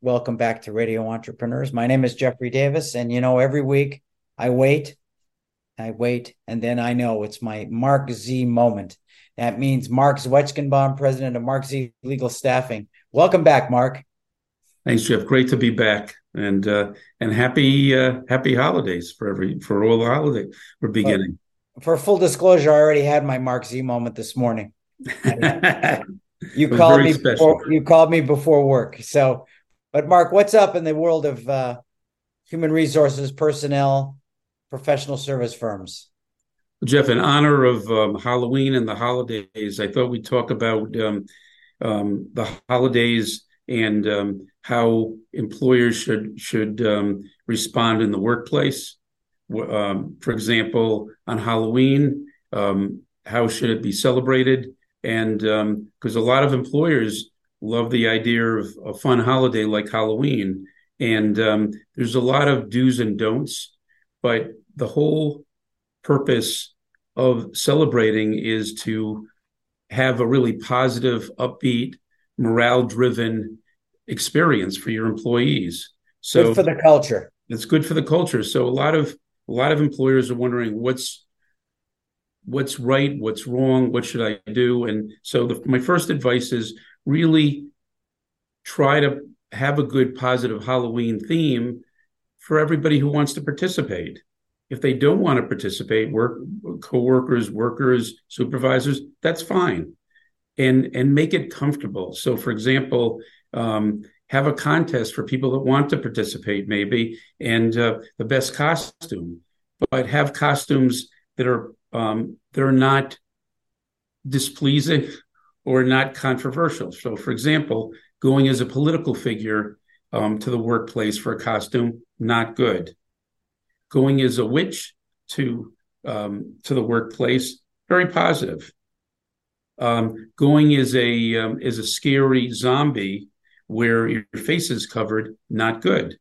Welcome back to Radio Entrepreneurs. My name is Jeffrey Davis, and you know, every week I wait, I wait, and then I know it's my Marc Z moment. That means Marc Zwetschgenbaum, president of Marc Z Legal Staffing. Welcome back, Marc. Thanks, Jeff. Great to be back, and uh, and happy uh, happy holidays for every for all the holiday we're beginning. For, for full disclosure, I already had my Marc Z moment this morning. you called me before, you called me before work. So, but Marc, what's up in the world of uh, human resources, personnel, professional service firms? Jeff, in honor of um, Halloween and the holidays, I thought we'd talk about um, um, the holidays and um, how employers should should um, respond in the workplace. Um, for example, on Halloween, how should it be celebrated? and because a lot of employers love the idea of a fun holiday like Halloween, and um, there's a lot of do's and don'ts, but the whole purpose of celebrating is to have a really positive, upbeat, morale-driven experience for your employees. So good for the culture. It's good for the culture. So a lot of a lot of employers are wondering what's what's right, what's wrong, what should I do? And so the, my first advice is really try to have a good positive Halloween theme for everybody who wants to participate. If they don't want to participate, work coworkers, workers, supervisors, that's fine. And and make it comfortable. So for example, um, have a contest for people that want to participate, maybe, and uh, the best costume, but have costumes that are um, they're not displeasing or not controversial. So, for example, going as a political figure um, to the workplace for a costume, not good. Going as a witch to um, to the workplace, very positive. Um, going as a um, as a scary zombie where your face is covered, not good.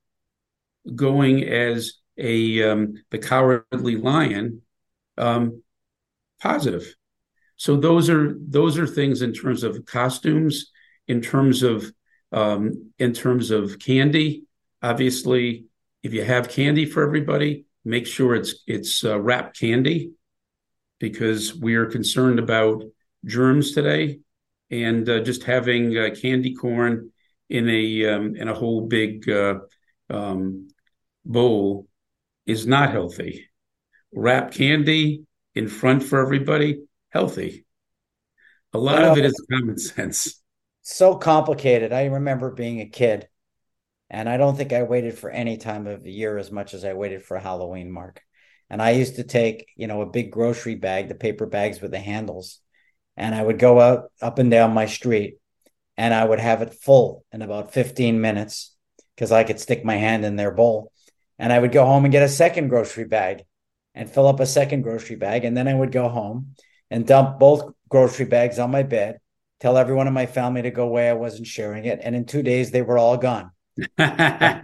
Going as a um, the cowardly lion, um, positive. So those are those are things in terms of costumes, in terms of um, in terms of candy. Obviously, if you have candy for everybody, make sure it's it's uh, wrapped candy because we are concerned about germs today, and uh, just having uh, candy corn in a um, in a whole big uh, um, bowl is not healthy. Wrap candy in front for everybody, healthy. A lot of it is common sense. So complicated. I remember being a kid, and I don't think I waited for any time of the year as much as I waited for Halloween, Marc. And I used to take, you know, a big grocery bag, the paper bags with the handles, and I would go out up and down my street and I would have it full in about 15 minutes because I could stick my hand in their bowl. And I would go home and get a second grocery bag and fill up a second grocery bag. And then I would go home and dump both grocery bags on my bed, tell everyone in my family to go away. I wasn't sharing it. And in two days, they were all gone. uh,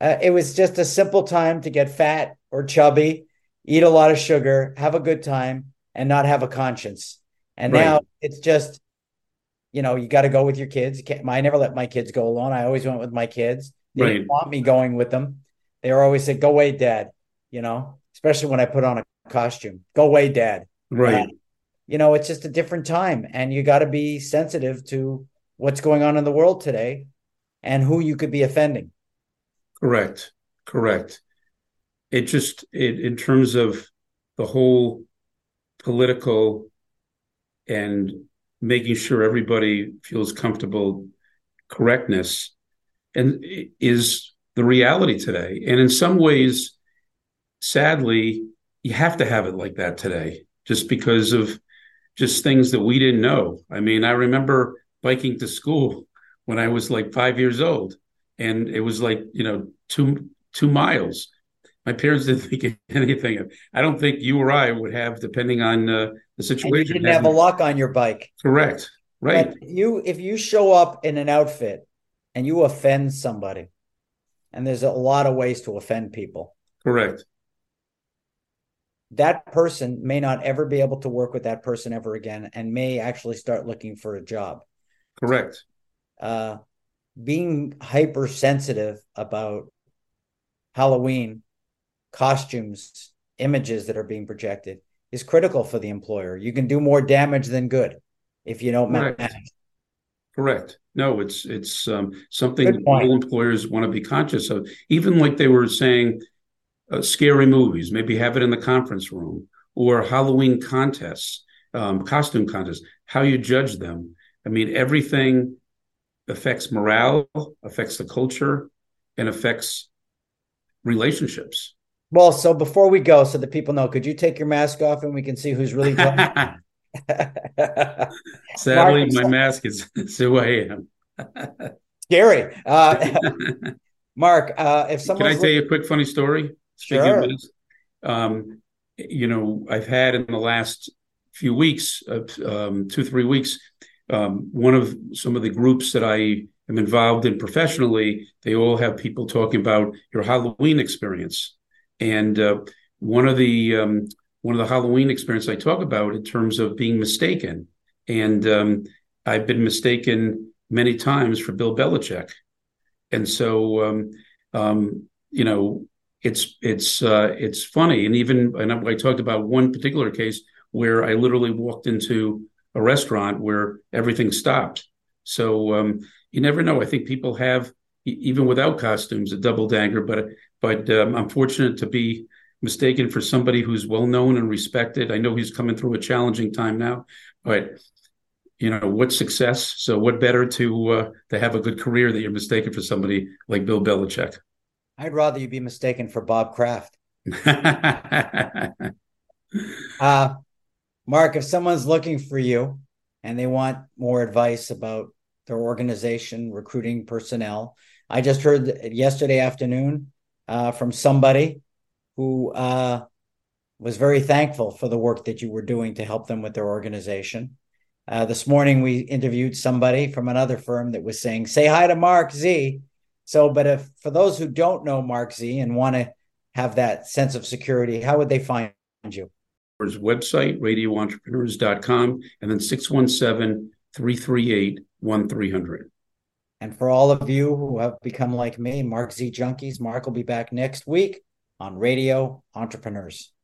it was just a simple time to get fat or chubby, eat a lot of sugar, have a good time, and not have a conscience. And right. now it's just, you know, you got to go with your kids. I never let my kids go alone. I always went with my kids. They right. didn't want me going with them. They were always said, "Go away, Dad." You know, especially when I put on a costume. Go away, dad. Right. Um, you know, it's just a different time, and you got to be sensitive to what's going on in the world today and who you could be offending. Correct. Correct. It just it in terms of the whole political and making sure everybody feels comfortable correctness and is the reality today and in some ways sadly, you have to have it like that today, just because of just things that we didn't know. I mean, I remember biking to school when I was like five years old, and it was like you know two two miles. My parents didn't think anything. I don't think you or I would have, depending on uh, the situation. And you didn't have a lock on your bike. Correct. Right. But you, if you show up in an outfit and you offend somebody, and there's a lot of ways to offend people. Correct that person may not ever be able to work with that person ever again and may actually start looking for a job. Correct. Uh, being hypersensitive about Halloween costumes, images that are being projected is critical for the employer. You can do more damage than good if you don't Correct. manage. Correct. No, it's it's um, something all employers want to be conscious of. Even like they were saying, uh, scary movies, maybe have it in the conference room or Halloween contests, um, costume contests. How you judge them. I mean, everything affects morale, affects the culture, and affects relationships. Well, so before we go, so the people know, could you take your mask off and we can see who's really Sadly, Marc, my mask is, is who I am. Scary. Uh, Marc, uh, if someone can I tell you a quick funny story? Sure. Um, you know, I've had in the last few weeks, uh, um, two three weeks, um, one of some of the groups that I am involved in professionally, they all have people talking about your Halloween experience, and uh, one of the um, one of the Halloween experience I talk about in terms of being mistaken, and um, I've been mistaken many times for Bill Belichick, and so um, you know it's it's uh, it's funny, and even and I talked about one particular case where I literally walked into a restaurant where everything stopped. So um, you never know. I think people have even without costumes a double danger, but but um, I'm fortunate to be mistaken for somebody who's well known and respected. I know he's coming through a challenging time now, but you know what success? So what better to uh, to have a good career that you're mistaken for somebody like Bill Belichick? I'd rather you be mistaken for Bob Kraft. uh, Marc, if someone's looking for you and they want more advice about their organization, recruiting personnel, I just heard yesterday afternoon uh, from somebody who uh, was very thankful for the work that you were doing to help them with their organization. Uh, this morning, we interviewed somebody from another firm that was saying, Say hi to Marc Z. So, but if for those who don't know Marc Z and want to have that sense of security, how would they find you? His website, radioentrepreneurs.com, and then 617 338 1300. And for all of you who have become like me, Marc Z Junkies, Marc will be back next week on Radio Entrepreneurs.